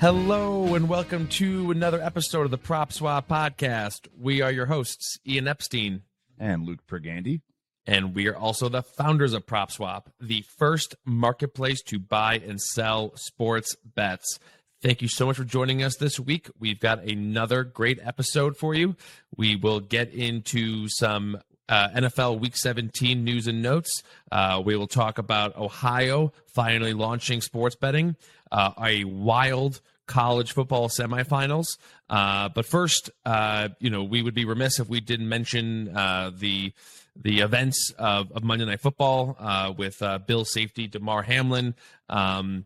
Hello and welcome to another episode of the Prop Swap podcast. We are your hosts, Ian Epstein and Luke Pergande. And we are also the founders of Prop Swap, the first marketplace to buy and sell sports bets. Thank you so much for joining us this week. We've got another great episode for you. We will get into some uh, NFL Week 17 news and notes. Uh, we will talk about Ohio finally launching sports betting uh, a wild college football semifinals. Uh, but first, uh, you know, we would be remiss if we didn't mention uh, the the events of, of Monday Night Football with Bill safety Damar Hamlin. Um,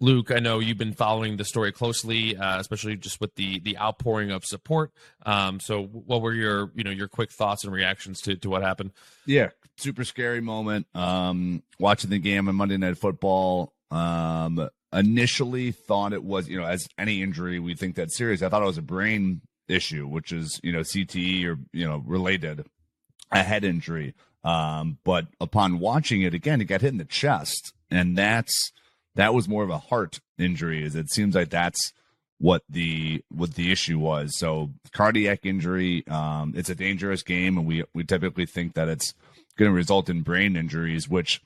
Luke, I know you've been following the story closely, especially just with the the outpouring of support. Um, so, what were your you know your quick thoughts and reactions to to what happened? Yeah, super scary moment. Um, watching the game on Monday Night Football. Um, initially thought it was, you know, as any injury, we think that's serious. I thought it was a brain issue, which is, you know, CTE or, you know, related, a head injury. Um, but upon watching it again, it got hit in the chest. And that's, that was more of a heart injury. Is it seems like that's what the what the issue was. So cardiac injury, um, it's a dangerous game, and we we typically think that it's going to result in brain injuries, which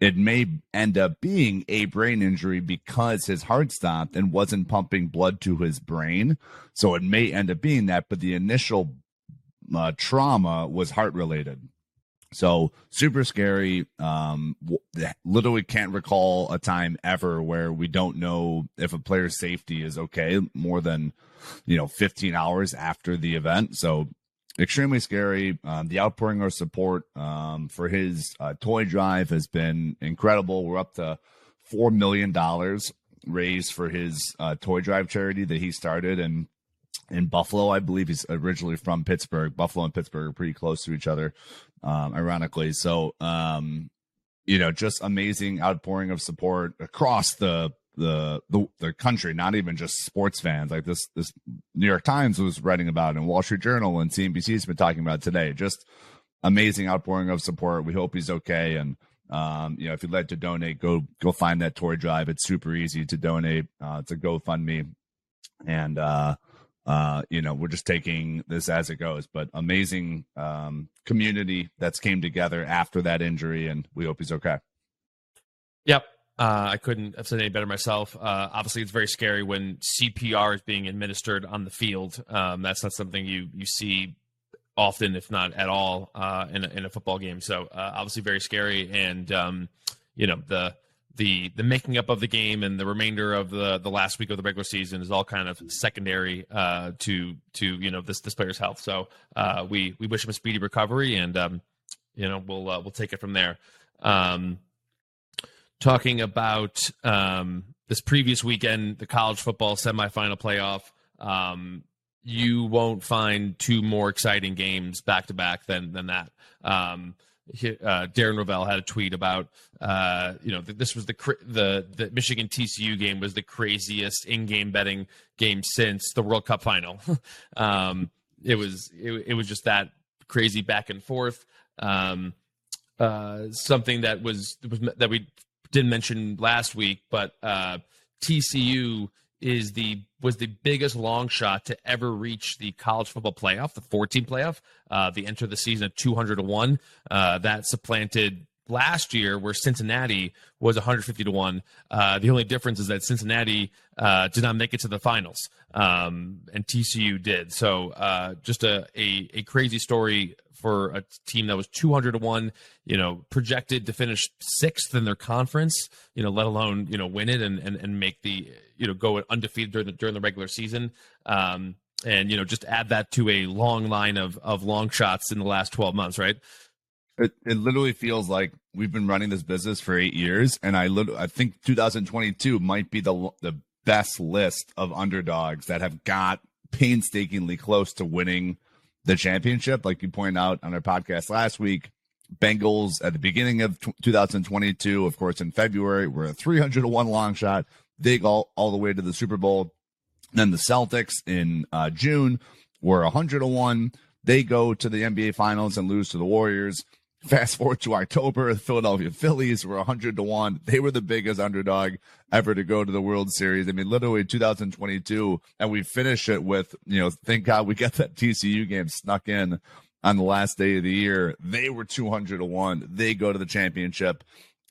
it may end up being a brain injury because his heart stopped and wasn't pumping blood to his brain. So it may end up being that, but the initial uh, trauma was heart related. So super scary. Um, literally can't recall a time ever where we don't know if a player's safety is okay more than, you know, 15 hours after the event. So extremely scary. Um, the outpouring of support um, for his uh, toy drive has been incredible. We're up to four million dollars raised for his uh, toy drive charity that he started in in Buffalo. I believe he's originally from Pittsburgh. Buffalo and Pittsburgh are pretty close to each other, um, ironically. So, um, you know, just amazing outpouring of support across the the, the the country, not even just sports fans. Like this this New York Times was writing about and Wall Street Journal and CNBC's been talking about today. Just amazing outpouring of support. We hope he's okay. And um, you know, if you'd like to donate, go go find that toy drive. It's super easy to donate. Uh, it's a GoFundMe, and uh, uh, you know, we're just taking this as it goes. But amazing um, community that's came together after that injury, and we hope he's okay. Yep, uh, I couldn't have said any better myself. Uh, obviously, it's very scary when CPR is being administered on the field. Um, that's not something you you see often, if not at all, uh, in a, in a football game. So uh, obviously, very scary. And um, you know the the the making up of the game and the remainder of the the last week of the regular season is all kind of secondary uh, to to you know this this player's health. So uh, we we wish him a speedy recovery, and um, you know we'll we'll take it from there. Um, talking about um, this previous weekend, the college football semifinal playoff. Um, you won't find two more exciting games back to back than than that. Um, uh, Darren Rovell had a tweet about, uh, you know, this was the the the Michigan TCU game was the craziest in game betting game since the World Cup final. um, it was it, it was just that crazy back and forth. Um, uh, something that was, was that we didn't mention last week, but uh, TCU is the was the biggest long shot to ever reach the college football playoff, the 14 playoff. Uh, the enter the season at 200 to one. Uh, that supplanted last year where Cincinnati was 150 to 1. Uh, the only difference is that Cincinnati uh, did not make it to the finals um, and TCU did. So uh, just a, a, a, crazy story for a team that was 200 to 1, you know, projected to finish sixth in their conference, you know, let alone, you know, win it and, and, and make the, you know, go undefeated during the, during the regular season. Um, and, you know, just add that to a long line of, of long shots in the last 12 months, right? It, it literally feels like we've been running this business for eight years, and I I think 2022 might be the the best list of underdogs that have got painstakingly close to winning the championship. Like you pointed out on our podcast last week, Bengals at the beginning of t- 2022, of course, in February, were a 300 to 1 long shot. They go all the way to the Super Bowl. Then the Celtics in uh, June were 100 to 1 They go to the NBA Finals and lose to the Warriors. Fast forward to October, the Philadelphia Phillies were 100 to 1. They were the biggest underdog ever to go to the World Series. I mean, literally 2022. And we finish it with, you know, thank God we got that TCU game snuck in on the last day of the year. They were 200 to 1. They go to the championship.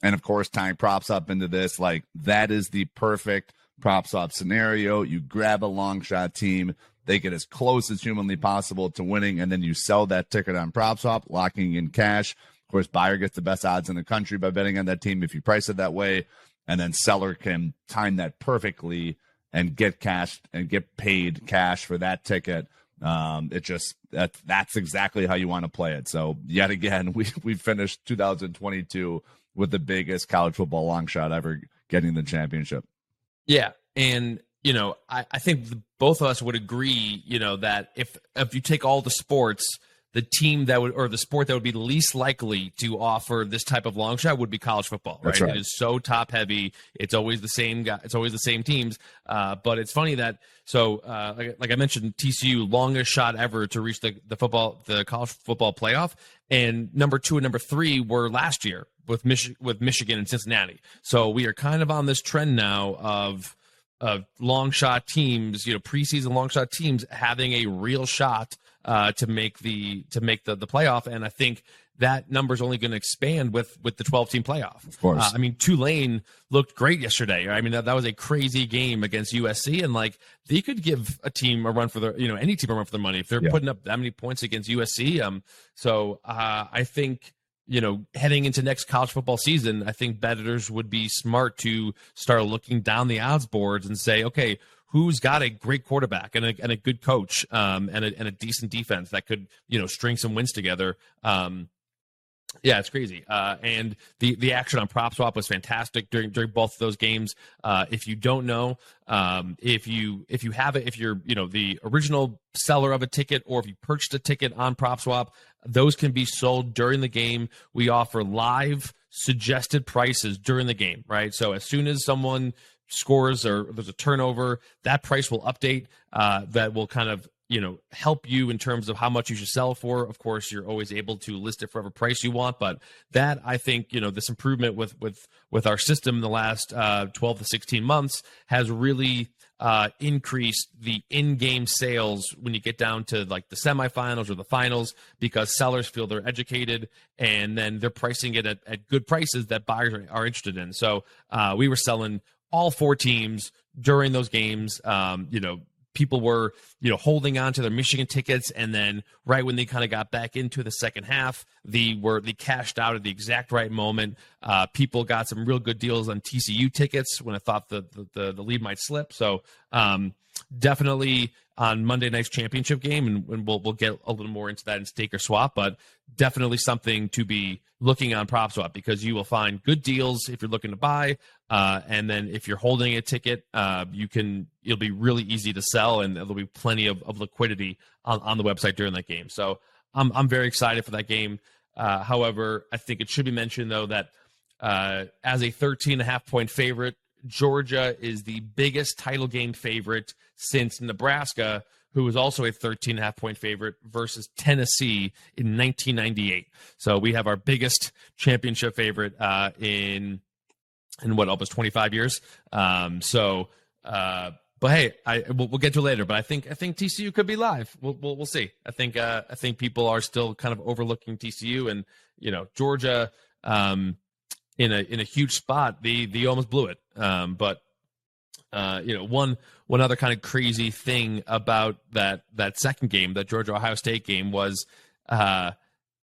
And of course, tying PropSwap into this, like that is the perfect PropSwap scenario. You grab a long shot team, they get as close as humanly possible to winning, and then you sell that ticket on PropSwap, locking in cash. Of course, buyer gets the best odds in the country by betting on that team if you price it that way, and then seller can time that perfectly and get cash and get paid cash for that ticket. Um, it just that that's exactly how you want to play it. So yet again, we we finished 2022 with the biggest college football long shot ever getting the championship. Yeah, and you know, I, I think the, both of us would agree, you know, that if if you take all the sports, the team that would or the sport that would be least likely to offer this type of long shot would be college football. Right? right. It is so top heavy. It's always the same guy. It's always the same teams. Uh, but it's funny that so uh, like, like, I mentioned, TCU longest shot ever to reach the the football the college football playoff, and number two and number three were last year with Mich- with Michigan and Cincinnati. So we are kind of on this trend now of of long shot teams, you know, preseason long shot teams having a real shot uh, to make the to make the the playoff, and I think that number is only going to expand with with the 12 team playoff. Of course, uh, I mean Tulane looked great yesterday. I mean that, that was a crazy game against USC, and like they could give a team a run for their you know any team a run for their money if they're yeah. putting up that many points against USC. Um, so uh, I think you know, heading into next college football season, I think bettors would be smart to start looking down the odds boards and say, okay, who's got a great quarterback and a, and a good coach um, and, a, and a decent defense that could, you know, string some wins together. Um, yeah, it's crazy. Uh, and the the action on prop swap was fantastic during during both of those games. Uh, if you don't know, um, if you if you have it, if you're you know the original seller of a ticket, or if you purchased a ticket on prop swap, those can be sold during the game. We offer live suggested prices during the game, right? So as soon as someone scores or there's a turnover, that price will update. Uh, that will kind of you know help you in terms of how much you should sell for. Of course you're always able to list it for whatever price you want but that i think you know this improvement with with with our system in the last uh, 12 to 16 months has really uh, increased the in-game sales when you get down to like the semifinals or the finals because sellers feel they're educated and then they're pricing it at, at good prices that buyers are, are interested in. So uh, we were selling all four teams during those games. Um, you know people were you know holding on to their Michigan tickets, and then right when they kind of got back into the second half, the were they cashed out at the exact right moment. Uh, people got some real good deals on TCU tickets when I thought the the, the lead might slip. So um, definitely on Monday night's championship game, and, and, we'll we'll get a little more into that in stake or swap, but definitely something to be looking on prop swap because you will find good deals if you're looking to buy, uh, and then if you're holding a ticket, uh, you can it'll be really easy to sell, and there'll be of, of liquidity on, on the website during that game. So I'm I'm very excited for that game. Uh, however, I think it should be mentioned though that uh, as a 13 and a half point favorite Georgia is the biggest title game favorite since Nebraska, who was also a 13 and a half point favorite versus Tennessee in 1998. So we have our biggest championship favorite uh, in in what almost 25 years. Um, so, uh, but hey, I we'll, we'll, get to it later. But I think I think TCU could be live. We'll we'll, we'll see. I think uh, I think people are still kind of overlooking TCU and you know Georgia. Um, in a in a huge spot, the the almost blew it. Um, but uh, you know, one one other kind of crazy thing about that that second game, that Georgia Ohio State game, was uh,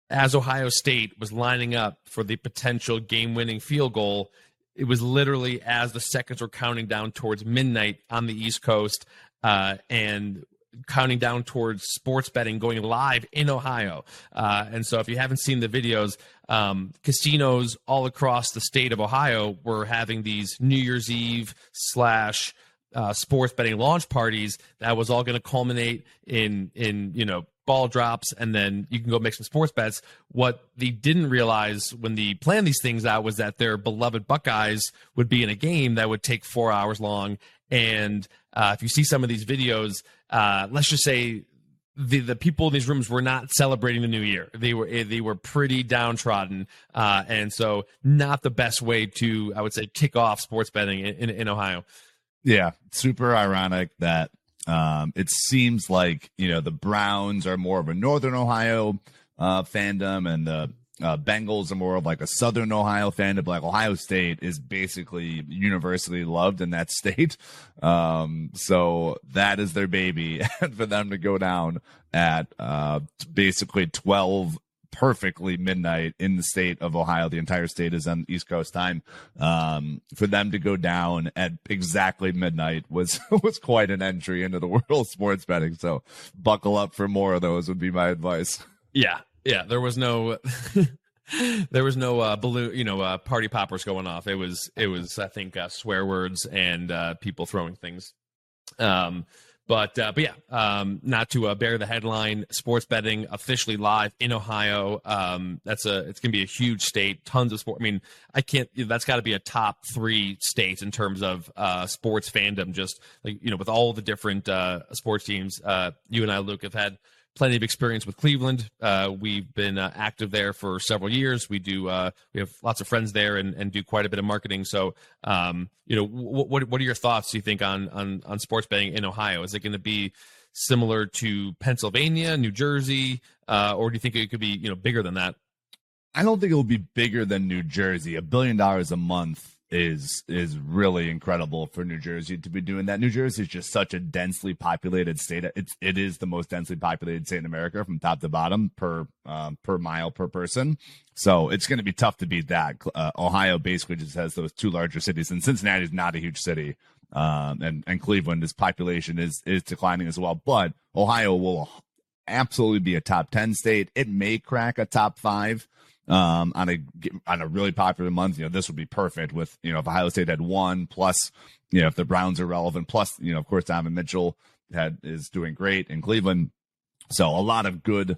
as Ohio State was lining up for the potential game winning field goal. It was literally as the seconds were counting down towards midnight on the East Coast, uh, and counting down towards sports betting going live in Ohio. Uh, and so, if you haven't seen the videos, um, casinos all across the state of Ohio were having these New Year's Eve slash uh, sports betting launch parties that was all going to culminate in in you know ball drops and then you can go make some sports bets. What they didn't realize when they planned these things out was that their beloved Buckeyes would be in a game that would take four hours long. And uh, if you see some of these videos, uh, let's just say the the people in these rooms were not celebrating the new year. They were eh, they were pretty downtrodden, uh, and so not the best way to I would say kick off sports betting in, in, in Ohio. Yeah, super ironic that um, it seems like you know the Browns are more of a Northern Ohio uh, fandom, and the uh, Bengals are more of like a Southern Ohio fandom. Like Ohio State is basically universally loved in that state, um, so that is their baby, and for them to go down at uh, basically twelve perfectly midnight in the state of Ohio. The entire state is on East Coast time. Um, for them to go down at exactly midnight was was quite an entry into the world of sports betting. So buckle up for more of those would be my advice. Yeah, yeah. There was no. there was no uh, balloon, you know, uh, party poppers going off. It was, it was, I think, uh, swear words and uh, people throwing things. Um, but uh, but yeah, um, not to uh, bear the headline. Sports betting officially live in Ohio. Um, that's a it's gonna be a huge state. Tons of sport. I mean, I can't. That's got to be a top three states in terms of uh, sports fandom. Just like you know, with all the different uh, sports teams. Uh, you and I, Luke, have had plenty of experience with Cleveland. Uh, we've been uh, active there for several years. We do uh, we have lots of friends there and, and do quite a bit of marketing. So, um, you know, w- what what are your thoughts? Do you think on on on sports betting in Ohio? Is it going to be similar to Pennsylvania, New Jersey, uh, or do you think it could be you know bigger than that? I don't think it will be bigger than New Jersey. A billion dollars a month is is really incredible for New Jersey to be doing that. New Jersey is just such a densely populated state. It's it is the most densely populated state in America from top to bottom per um, per mile per person. So it's going to be tough to beat that. Uh, Ohio basically just has those two larger cities, and Cincinnati is not a huge city. Um, and and Cleveland, its population is is declining as well. But Ohio will absolutely be a top ten state. It may crack a top five um, on a on a really popular month. You know, this would be perfect with you know if Ohio State had one plus, you know, if the Browns are relevant plus, you know, of course Donovan Mitchell had is doing great in Cleveland. So a lot of good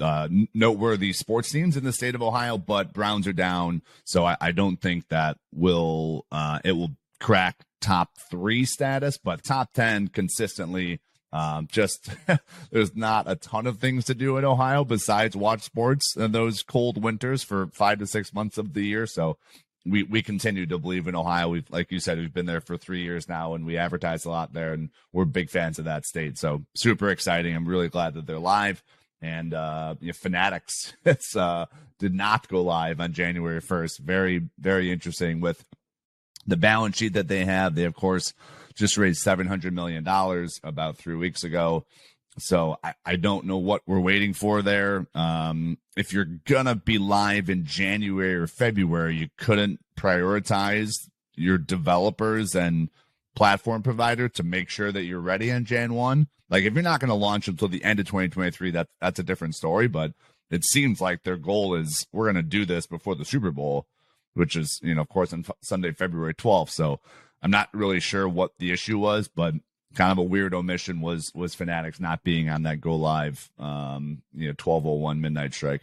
uh, noteworthy sports teams in the state of Ohio, but Browns are down, so I, I don't think that will uh, it will crack top three status, but top ten consistently um, just there's not a ton of things to do in Ohio besides watch sports in those cold winters for five to six months of the year. So we we continue to believe in Ohio. We've like you said, we've been there for three years now, and we advertise a lot there, and we're big fans of that state. So super exciting. I'm really glad that they're live. And uh, you know, Fanatics it's uh, did not go live on January 1st. Very very interesting with the balance sheet that they have. They of course just raised $700 million about three weeks ago. So I, I don't know what we're waiting for there. Um, if you're going to be live in January or February, you couldn't prioritize your developers and platform provider to make sure that you're ready on Jan 1. Like if you're not going to launch until the end of 2023, that, that's a different story. But it seems like their goal is we're going to do this before the Super Bowl, which is, you know, of course, on Sunday, February 12th. So I'm not really sure what the issue was, but kind of a weird omission was was Fanatics not being on that go live um you know 1201 midnight strike.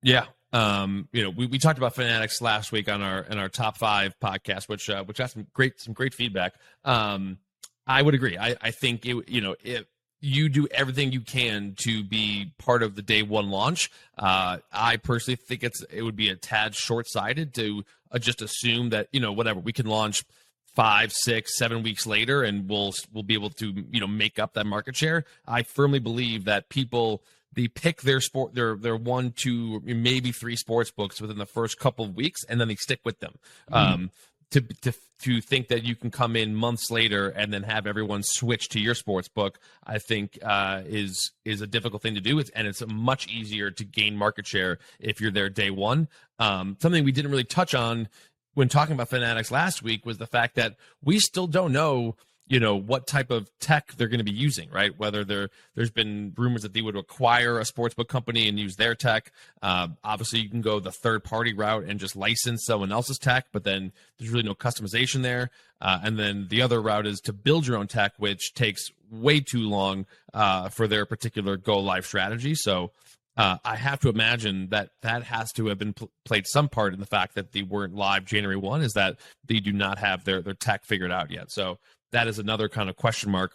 Yeah. Um, you know, we, we talked about Fanatics last week on our in our top five podcast, which uh, which had some great some great feedback. Um, I would agree. I, I think it you know if you do everything you can to be part of the day one launch. Uh, I personally think it's it would be a tad short sighted to uh, just assume that you know whatever we can launch five, six, seven weeks later, and we'll we'll be able to you know make up that market share. I firmly believe that people they pick their sport their their one, two, maybe three sports books within the first couple of weeks, and then they stick with them. Mm-hmm. Um, to, to to think that you can come in months later and then have everyone switch to your sports book, I think uh, is is a difficult thing to do. It's, and it's much easier to gain market share if you're there day one. Um, something we didn't really touch on when talking about Fanatics last week was the fact that we still don't know, you know, what type of tech they're going to be using, right? Whether there there's been rumors that they would acquire a sportsbook company and use their tech. Uh, obviously, you can go the third party route and just license someone else's tech, but then there's really no customization there. Uh, and then the other route is to build your own tech, which takes way too long uh, for their particular go live strategy. So uh, I have to imagine that that has to have been pl- played some part in the fact that they weren't live January one. Is that they do not have their their tech figured out yet? So that is another kind of question mark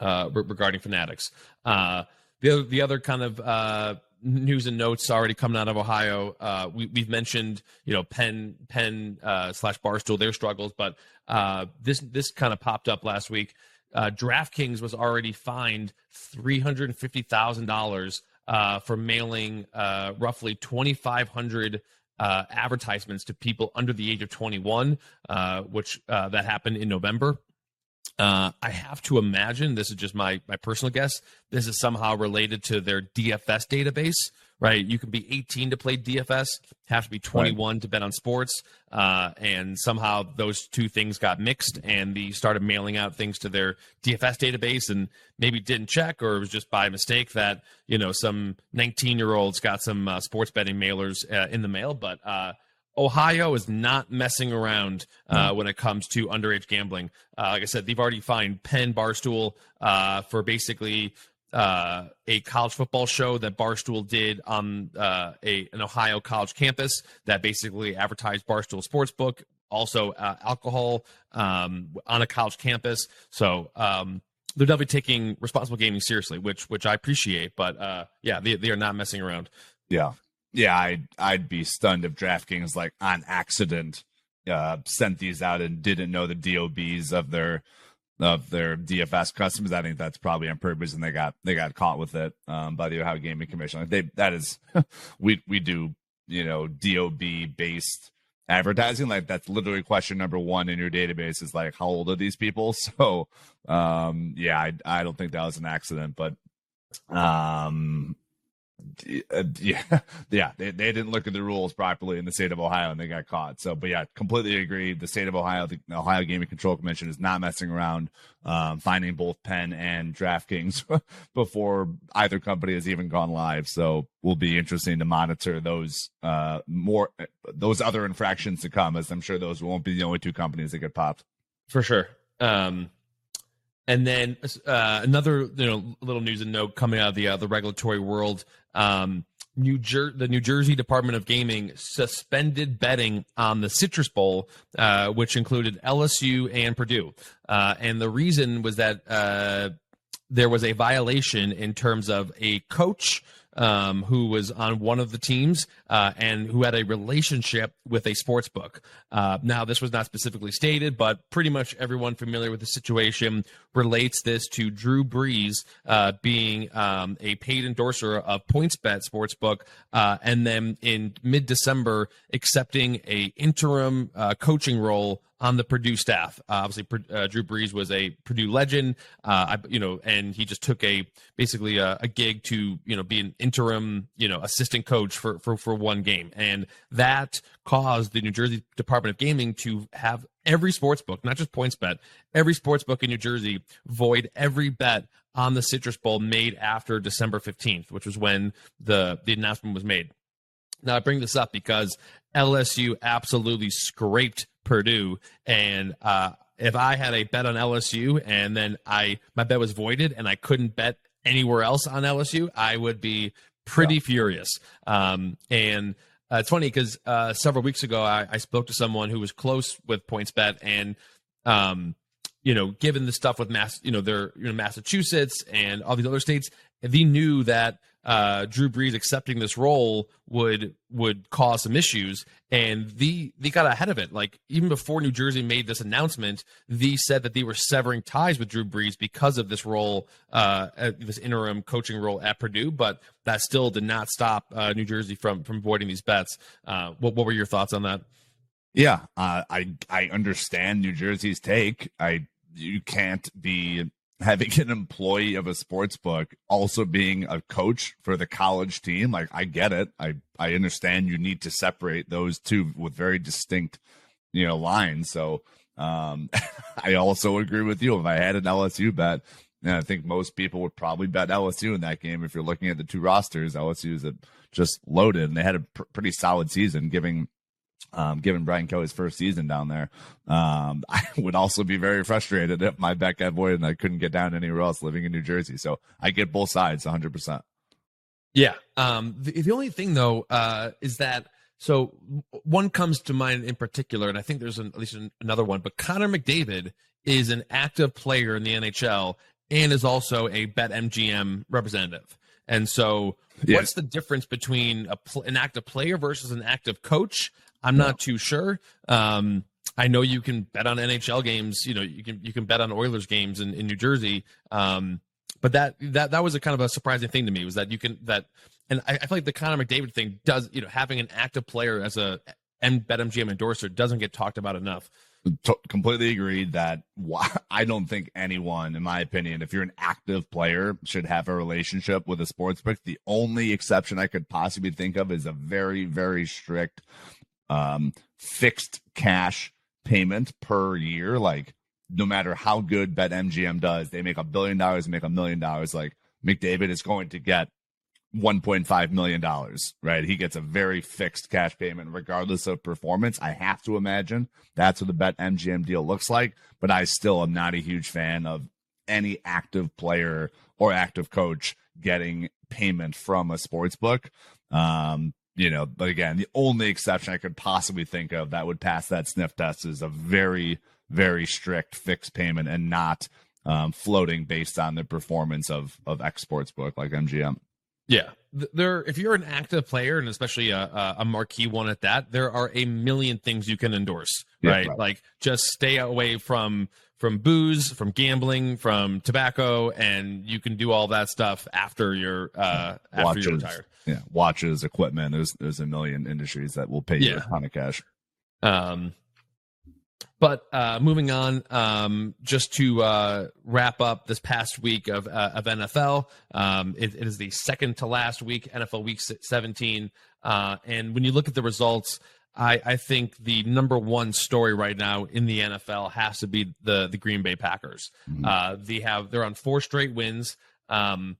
uh, regarding Fanatics. Uh, the the other kind of uh, news and notes already coming out of Ohio. Uh, we, have mentioned you know Penn Penn uh, slash Barstool their struggles, but uh, this this kind of popped up last week. Uh, DraftKings was already fined three hundred and fifty thousand dollars uh, for mailing uh, roughly twenty five hundred. advertisements to people under the age of 21, which that happened in November. Uh, I have to imagine this is just my my personal guess. This is somehow related to their DFS database, right? You can be 18 to play DFS, have to be 21 right. to bet on sports, uh, and somehow those two things got mixed, and they started mailing out things to their DFS database, and maybe didn't check, or it was just by mistake that you know some 19 year olds got some uh, sports betting mailers uh, in the mail, but uh, Ohio is not messing around uh, when it comes to underage gambling. Uh, like I said, they've already fined Penn Barstool uh, for basically uh, a college football show that Barstool did on uh, a an Ohio college campus that basically advertised Barstool Sportsbook, also uh, alcohol um, on a college campus. So. Um, they're definitely taking responsible gaming seriously, which which I appreciate. But yeah, they, they are not messing around. Yeah, yeah, I'd I'd be stunned if DraftKings like on accident uh, sent these out and didn't know the DOBs of their of their DFS customers. I think that's probably on purpose, and they got they got caught with it um, by the Ohio Gaming Commission. Like they that is we we do you know DOB based advertising like that's literally question number one in your database is like how old are these people so um yeah i, I don't think that was an accident but um uh, yeah, yeah, they, they didn't look at the rules properly in the state of Ohio and they got caught. So, but yeah, completely agree. The state of Ohio, the Ohio Gaming Control Commission is not messing around, um, finding both Penn and DraftKings before either company has even gone live. So, will be interesting to monitor those uh, more those other infractions to come, as I'm sure those won't be the only two companies that get popped. For sure. Um, and then uh, another you know little news and note coming out of the uh, the regulatory world. Um, New Jer- the New Jersey Department of Gaming suspended betting on the Citrus Bowl, uh, which included LSU and Purdue. Uh, and the reason was that uh, there was a violation in terms of a coach um, who was on one of the teams uh, and who had a relationship with a sports book. Uh, now, this was not specifically stated, but pretty much everyone familiar with the situation relates this to Drew Brees uh, being um, a paid endorser of PointsBet Sportsbook, uh, and then in mid-December accepting a interim uh, coaching role on the Purdue staff. Uh, obviously, uh, Drew Brees was a Purdue legend, uh, I, you know, and he just took a basically a, a, gig to you know be an interim you know assistant coach for for for one game, and that caused the New Jersey Department of Gaming to have every sports book, not just PointsBet, every sports book in New Jersey void every bet on the Citrus Bowl made after December fifteenth, which was when the the announcement was made. Now I bring this up because LSU absolutely scraped Purdue, and uh, if I had a bet on LSU and then I my bet was voided and I couldn't bet anywhere else on LSU, I would be pretty yeah. furious. Um, and uh, it's funny because uh, several weeks ago I, I, spoke to someone who was close with PointsBet and. Um, you know, given the stuff with mass, you know, their you know Massachusetts and all these other states, they knew that uh, Drew Brees accepting this role would would cause some issues, and the they got ahead of it. Like even before New Jersey made this announcement, they said that they were severing ties with Drew Brees because of this role, uh, this interim coaching role at Purdue. But that still did not stop uh, New Jersey from from voiding these bets. Uh, what what were your thoughts on that? Yeah, uh, I I understand New Jersey's take. I you can't be having an employee of a sports book also being a coach for the college team like i get it. I i understand you need to separate those two with very distinct you know lines. So um i also agree with you. If i had an lsu bet and i think most people would probably bet lsu in that game. If you're looking at the two rosters lsu is just loaded and they had a pr- pretty solid season giving um, given Brian Kelly's first season down there. Um, I would also be very frustrated if my bet got voided and I couldn't get down anywhere else living in New Jersey. So I get both sides 100%. Yeah. Um, the, the only thing, though, uh, is that so one comes to mind in particular, and I think there's an, at least an, another one, but Connor McDavid is an active player in the NHL and is also a BetMGM representative. And so, Yeah. what's the difference between a pl- an active player versus an active coach? I'm not too sure. Um, I know you can bet on NHL games. You know, you can you can bet on Oilers games in, in New Jersey. Um, but that that that was a kind of a surprising thing to me was that you can that, and I, I feel like the Connor McDavid thing does you know having an active player as a M BetMGM endorser doesn't get talked about enough. Completely agree that why, I don't think anyone, in my opinion, if you're an active player, should have a relationship with a sports book. The only exception I could possibly think of is a very, very strict um, fixed cash payment per year. Like, no matter how good BetMGM does, they make a billion dollars, make a million dollars. Like, McDavid is going to get $1.5 million, right? He gets a very fixed cash payment regardless of performance. I have to imagine that's what the Bet MGM deal looks like, but I still am not a huge fan of any active player or active coach getting payment from a sports book. Um, you know, but again, the only exception I could possibly think of that would pass that sniff test is a very, very strict fixed payment and not um, floating based on the performance of of X sports book like MGM. Yeah, there. If you're an active player, and especially a, a, marquee one at that, there are a million things you can endorse. Yeah, right? right. like just stay away from from booze, from gambling, from tobacco, and you can do all that stuff after you're uh, after you're retired. Yeah, watches, equipment. There's there's a million industries that will pay you Yeah. a ton of cash. Um, but uh, moving on, um, just to uh, wrap up this past week of uh, of NFL, um, it, it is the second to last week, NFL Week 17. Uh, and when you look at the results, I, I think the number one story right now in the NFL has to be the the Green Bay Packers. Uh, they have they're on four straight wins. Um,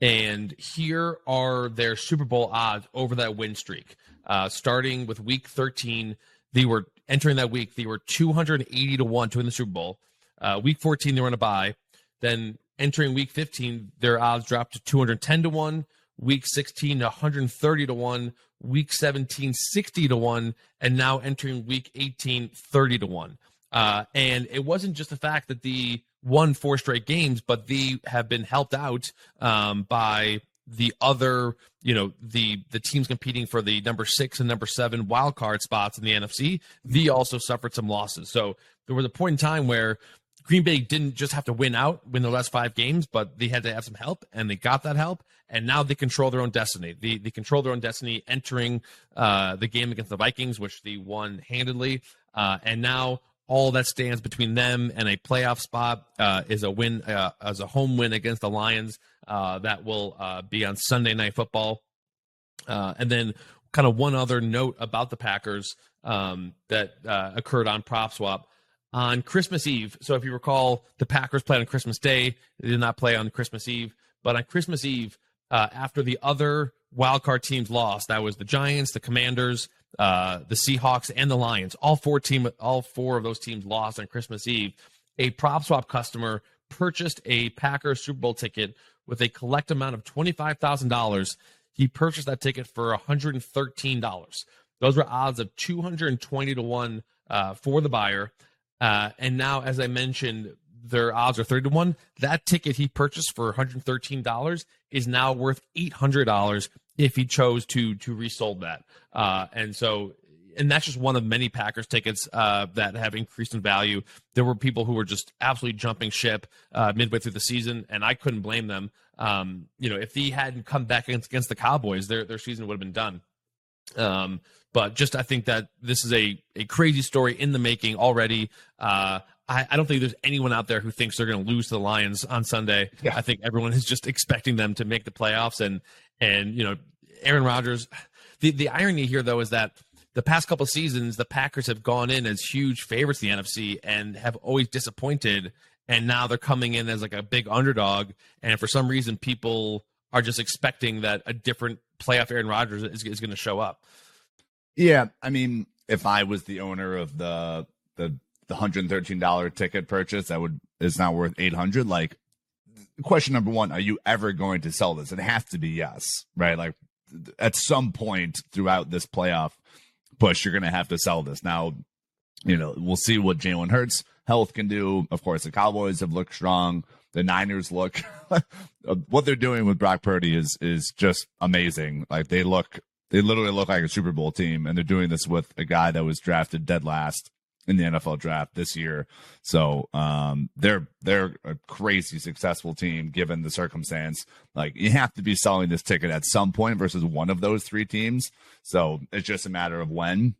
and here are their Super Bowl odds over that win streak. Uh, starting with week 13, they were entering that week, they were 280 to 1 to win the Super Bowl. Uh, week 14, they were in a bye. Then entering week 15, their odds dropped to 210 to 1. Week 16, 130 to 1. Week 17, 60 to 1. And now entering week 18, 30 to 1. Uh, and it wasn't just the fact that the won four straight games, but they have been helped out um, by the other, you know, the the teams competing for the number six and number seven wild card spots in the NFC. They also suffered some losses. So there was a point in time where Green Bay didn't just have to win out, win the last five games, but they had to have some help, and they got that help. And now they control their own destiny. They, they control their own destiny entering uh, the game against the Vikings, which they won handedly. Uh, and now all that stands between them and a playoff spot uh, is a win, uh, as a home win against the Lions. Uh, that will uh, be on Sunday Night Football. Uh, and then, kind of one other note about the Packers um, that occurred on Prop Swap on Christmas Eve. So, if you recall, the Packers played on Christmas Day. They did not play on Christmas Eve. But on Christmas Eve, after the other wild card teams lost, that was the Giants, the Commanders, uh, the Seahawks, and the Lions. All four team, all four of those teams lost on Christmas Eve. A Prop Swap customer purchased a Packers Super Bowl ticket with a collect amount of twenty five thousand dollars. He purchased that ticket for one hundred and thirteen dollars. Those were odds of two hundred and twenty to one uh, for the buyer. Uh, and now, as I mentioned, their odds are 30 to 1. That ticket he purchased for $113 is now worth $800 if he chose to to resold that. Uh, and so, and that's just one of many Packers tickets uh, that have increased in value. There were people who were just absolutely jumping ship uh, midway through the season, and I couldn't blame them. Um, you know, if he hadn't come back against, against the Cowboys, their their season would have been done. Um, but just I think that this is a, a crazy story in the making already. Uh, I, I don't think there's anyone out there who thinks they're going to lose to the Lions on Sunday. Yeah. I think everyone is just expecting them to make the playoffs, and and you know Aaron Rodgers. The the irony here though is that the past couple seasons the Packers have gone in as huge favorites the NFC and have always disappointed, and now they're coming in as like a big underdog, and for some reason people are just expecting that a different playoff Aaron Rodgers is, is going to show up. Yeah, I mean, if I was the owner of the the the hundred thirteen dollar ticket purchase, that would is not worth eight hundred. Like, question number one: Are you ever going to sell this? It has to be yes, right? Like, at some point throughout this playoff push, you're going to have to sell this. Now, you know, we'll see what Jalen Hurts health can do. Of course, the Cowboys have looked strong. The Niners look what they're doing with Brock Purdy is is just amazing. Like they look they literally look like a Super Bowl team, and they're doing this with a guy that was drafted dead last in the NFL draft this year. So um, they're they're a crazy successful team given the circumstance. Like you have to be selling this ticket at some point versus one of those three teams. So it's just a matter of when,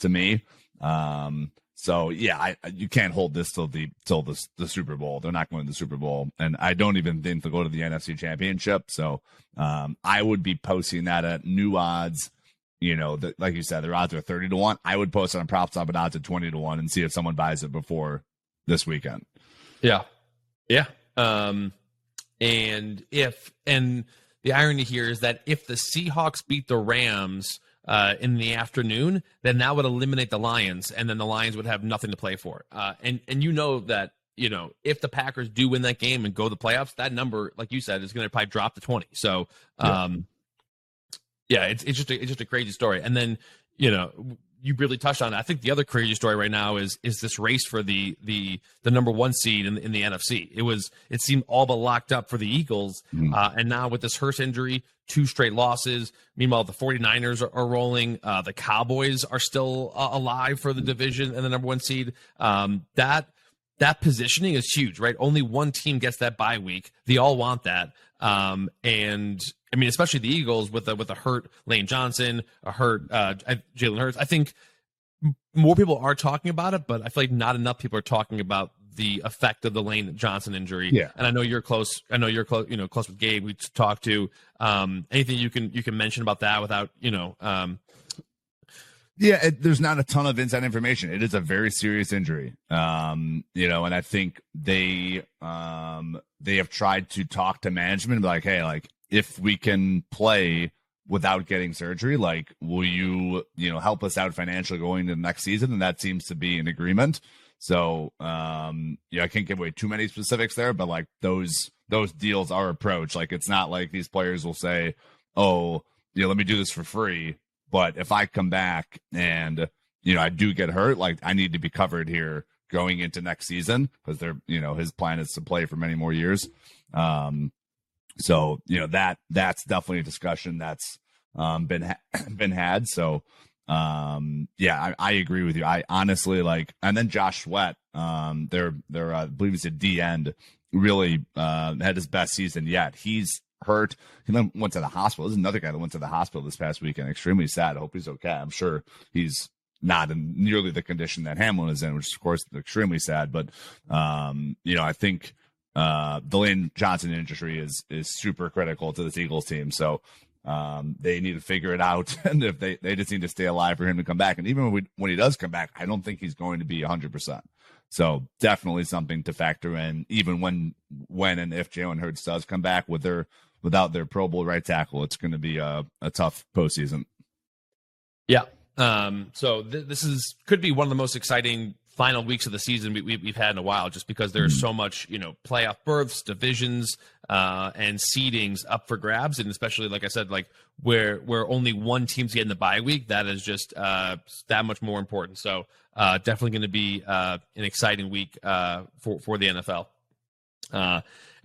to me. Um, so yeah, I, you can't hold this till the till the the Super Bowl. They're not going to the Super Bowl, and I don't even think they'll go to the NFC Championship. So um, I would be posting that at new odds you know, the, like you said, their odds are 30 to 1. I would post it on PropSwap at odds at 20 to 1 and see if someone buys it before this weekend. Yeah. Yeah. Um, and if, and the irony here is that if the Seahawks beat the Rams uh, in the afternoon, then that would eliminate the Lions, and then the Lions would have nothing to play for. Uh, and, and you know that you know, if the Packers do win that game and go to the playoffs, that number, like you said, is going to probably drop to 20. So, um, yeah, it's it's just a, it's just a crazy story. And then you know you really touched on it. I think the other crazy story right now is is this race for the the the number one seed in, in the NFC. It was it seemed all but locked up for the Eagles, mm. uh, and now with this Hurts injury, two straight losses. Meanwhile, the 49ers are, are rolling. Uh, the Cowboys are still uh, alive for the division and the number one seed. Um, that that positioning is huge, right? Only one team gets that bye week. They all want that. Um, and I mean, especially the Eagles with a with a hurt Lane Johnson, a hurt uh, Jalen Hurts. I think more people are talking about it, but I feel like not enough people are talking about the effect of the Lane Johnson injury. Yeah. And I know you're close. I know you're close. You know, close with Gabe. We talked to. Um, anything you can you can mention about that without you know. Um, yeah, it, there's not a ton of inside information. It is a very serious injury, um, you know, and I think they um, they have tried to talk to management, like, hey, like if we can play without getting surgery, like, will you, you know, help us out financially going to the next season? And that seems to be an agreement. So, um, yeah, I can't give away too many specifics there, but like those those deals are approached. Like, it's not like these players will say, "Oh, know, let me do this for free." But if I come back and you know I do get hurt, like I need to be covered here going into next season because they're you know his plan is to play for many more years. Um, so you know that that's definitely a discussion that's um, been ha- been had. So um, yeah, I, I, agree with you. I honestly like, and then Josh Sweat, um, their their uh, I believe he's a D end, really uh, had his best season yet. He's hurt. He then went to the hospital. There's another guy that went to the hospital this past weekend. Extremely sad. I hope he's okay. I'm sure he's not in nearly the condition that Hamlin is in, which is of course extremely sad. But um, you know, I think uh, the Lane Johnson injury is is super critical to this Eagles team. So um, they need to figure it out, and if they they just need to stay alive for him to come back. And even when, we, when he does come back, I don't think he's going to be 100. percent So definitely something to factor in, even when when and if Jalen Hurts does come back with their without their Pro Bowl right tackle, it's going to be a, a tough postseason. Yeah. Um, so th- this is could be one of the most exciting final weeks of the season we, have had in a while, just because there's mm-hmm. so much, you know, playoff berths, divisions, uh, and seedings up for grabs, and especially like I said, like where where only one team's getting the bye week, that is just uh, that much more important. So uh, definitely going to be uh, an exciting week uh, for for the NFL.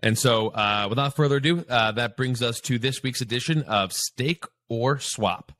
And so, uh, without further ado, uh, that brings us to this week's edition of Stake or Swap.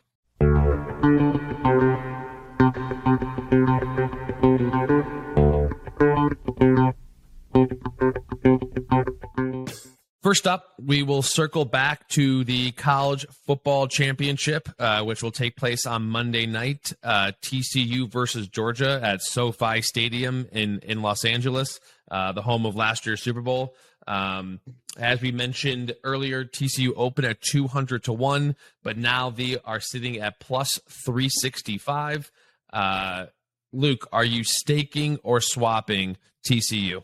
First up, we will circle back to the college football championship, uh, which will take place on Monday night. Uh, TCU versus Georgia at SoFi Stadium in in Los Angeles, uh, the home of last year's Super Bowl. Um, as we mentioned earlier, TCU opened at 200 to 1, but now they are sitting at plus 365. Uh, Luke, are you staking or swapping TCU?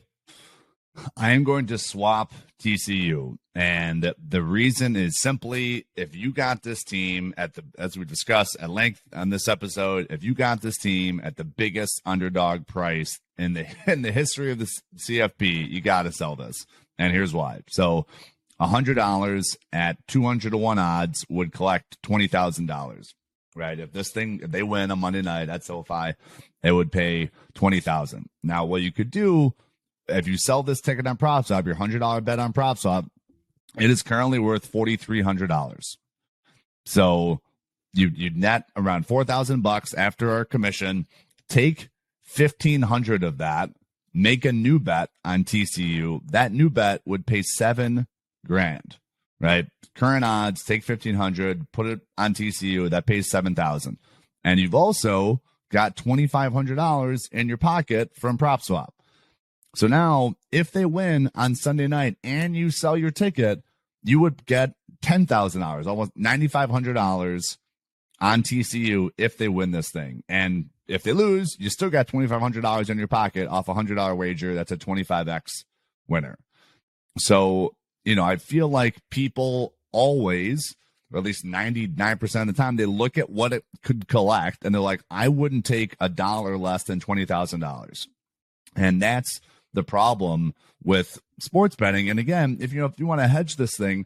I am going to swap TCU. And the reason is simply if you got this team at the, as we discussed at length on this episode, if you got this team at the biggest underdog price in the in the history of the CFP, you got to sell this. And here's why. So, $100 at 200 to 1 odds would collect $20,000. right? If this thing, if they win on Monday night at SoFi, it would pay 20000 Now, what you could do if you sell this ticket on PropSwap, your $100 bet on PropSwap, it is currently worth $4,300. So you you net around 4000 bucks after our commission. Take 1500 of that, make a new bet on TCU. That new bet would pay 7 grand, right? Current odds, take 1500, put it on TCU, that pays 7000. And you've also got $2500 in your pocket from PropSwap. So now, if they win on Sunday night and you sell your ticket, you would get $10,000, almost $9,500 on TCU if they win this thing. And if they lose, you still got $2,500 in your pocket off a $100 wager. That's a 25x winner. So, you know, I feel like people always, or at least 99% of the time, they look at what it could collect and they're like, I wouldn't take a dollar less than $20,000. And that's the problem with sports betting. And again, if you know, if you want to hedge this thing,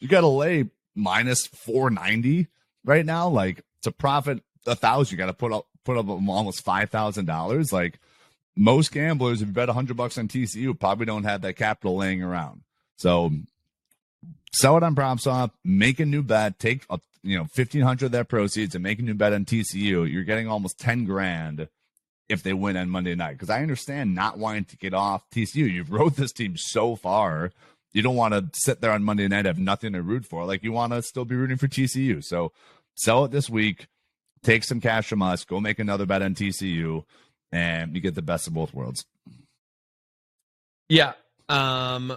you got to lay minus 490 right now. Like to profit a thousand, you got to put up put up almost five thousand dollars. Like most gamblers, if you bet a hundred bucks on TCU, probably don't have that capital laying around. So sell it on PropSwap, make a new bet, take a, you know fifteen hundred of that proceeds and make a new bet on TCU. You're getting almost ten grand if they win on Monday night. Because I understand not wanting to get off TCU. You've rode this team so far you don't want to sit there on Monday night have nothing to root for. Like you want to still be rooting for TCU. So sell it this week, take some cash from us, go make another bet on TCU, and you get the best of both worlds. Yeah. Um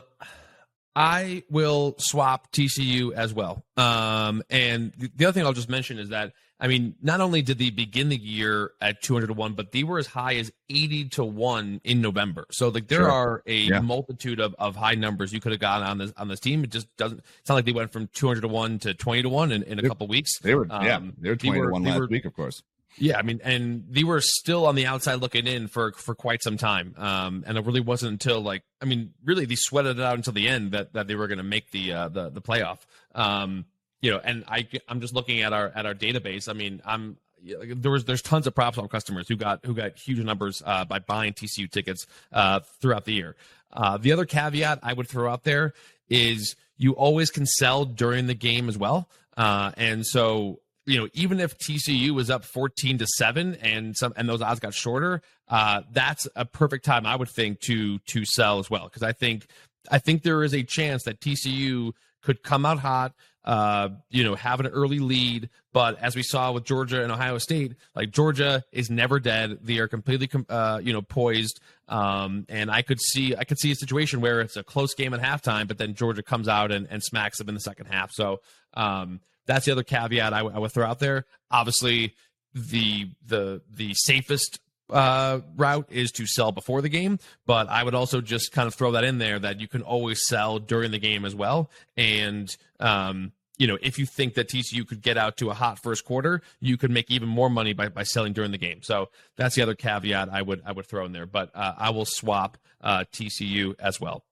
I will swap TCU as well. Um, and the other thing I'll just mention is that I mean, not only did they begin the year at 200 to 1, but they were as high as 80 to 1 in November. So like there sure. are a yeah. multitude of, of high numbers you could have gotten on this on this team. It just doesn't it's not like they went from 200 to 1 to 20 to 1 in, in a couple weeks. They were um, yeah, they were 20 they were, to 1 last were, week, of course. Yeah, I mean, and they were still on the outside looking in for for quite some time. Um, and it really wasn't until like, I mean, really they sweated it out until the end that that they were going to make the uh, the the playoff. Um, you know, and I I'm just looking at our at our database. I mean, I'm there was there's tons of props on customers who got who got huge numbers uh, by buying TCU tickets uh, throughout the year. Uh, the other caveat I would throw out there is you always can sell during the game as well, uh, and so you know even if TCU was up 14 to seven and some and those odds got shorter, uh, that's a perfect time I would think to to sell as well because I think I think there is a chance that TCU could come out hot uh, you know, have an early lead. But as we saw with Georgia and Ohio State, like Georgia is never dead. They are completely, uh, you know, poised. Um, and I could see, I could see a situation where it's a close game at halftime, but then Georgia comes out and, and smacks them in the second half. So um, that's the other caveat I, w- I would throw out there. Obviously, the the the safest uh, route is to sell before the game, but I would also just kind of throw that in there that you can always sell during the game as well. And, um, you know, if you think that TCU could get out to a hot first quarter, you could make even more money by, by selling during the game. So that's the other caveat I would I would throw in there. But uh, I will swap uh, TCU as well.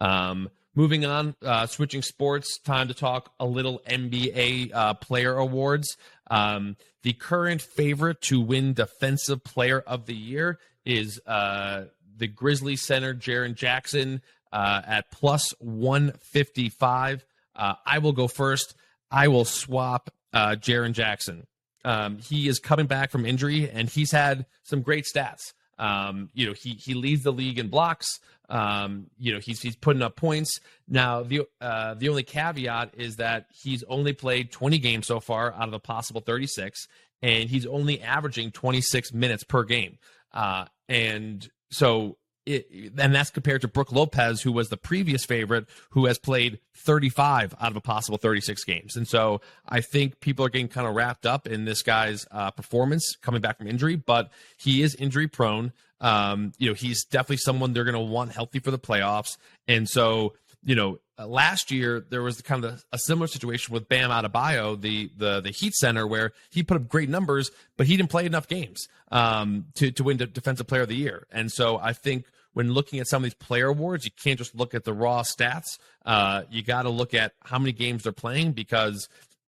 Um, moving on, uh, switching sports, time to talk a little NBA uh, player awards. Um, the current favorite to win Defensive Player of the Year is uh, the Grizzly center, Jaren Jackson, uh, at plus 155. Uh, I will go first. I will swap uh, Jaren Jackson. Um, he is coming back from injury, and he's had some great stats. Um, you know, he he leads the league in blocks. Um, you know, he's he's putting up points. Now, the uh, the only caveat is that he's only played 20 games so far out of a possible 36, and he's only averaging 26 minutes per game. Uh, and so it, and that's compared to Brook Lopez, who was the previous favorite, who has played 35 out of a possible 36 games. And so I think people are getting kind of wrapped up in this guy's uh, performance coming back from injury, but he is injury prone. Um, you know, he's definitely someone they're going to want healthy for the playoffs. And so, you know, uh, last year there was kind of a, a, similar situation with Bam Adebayo, the the the Heat center, where he put up great numbers, but he didn't play enough games um, to to win the Defensive Player of the Year. And so I think when looking at some of these player awards, you can't just look at the raw stats. Uh, you got to look at how many games they're playing because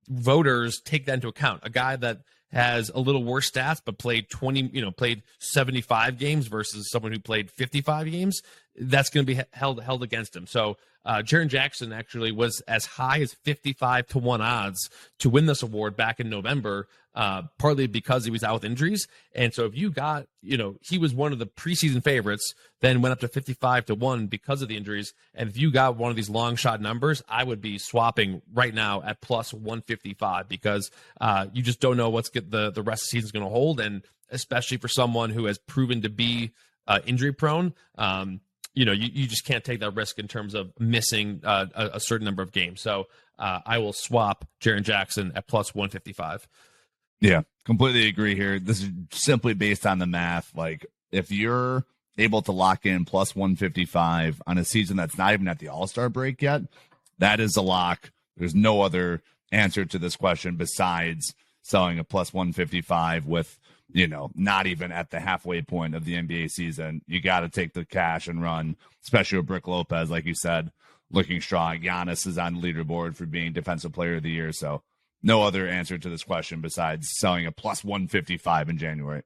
voters take that into account. A guy that has a little worse stats but played 20 you know played 75 games versus someone who played 55 games that's going to be held held against him so uh, Jackson actually was as high as 55 to 1 odds to win this award back in November, uh, partly because he was out with injuries. And so if you got, you know, he was one of the preseason favorites, then went up to 55 to 1 because of the injuries. And if you got one of these long shot numbers, I would be swapping right now at plus 155 because uh, you just don't know what's get the, the rest of the season is going to hold. And especially for someone who has proven to be uh, injury prone, um, you know, you, you just can't take that risk in terms of missing uh, a, a, certain number of games. So uh, I will swap Jaren Jackson at plus 155. Yeah, completely agree here. This is simply based on the math. Like, if you're able to lock in plus 155 on a season that's not even at the All Star break yet, that is a lock. There's no other answer to this question besides selling a plus 155 with you know, not even at the halfway point of the NBA season. You got to take the cash and run, especially with Brook Lopez, like you said, looking strong. Giannis is on the leaderboard for being Defensive Player of the Year. So, no other answer to this question besides selling a plus 155 in January.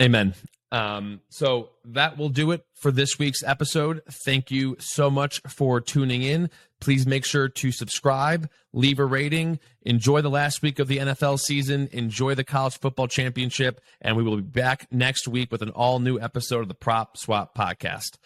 Amen. Um, so that will do it for this week's episode. Thank you so much for tuning in. Please make sure to subscribe, leave a rating, enjoy the last week of the NFL season, enjoy the college football championship, and we will be back next week with an all new episode of the Prop Swap podcast.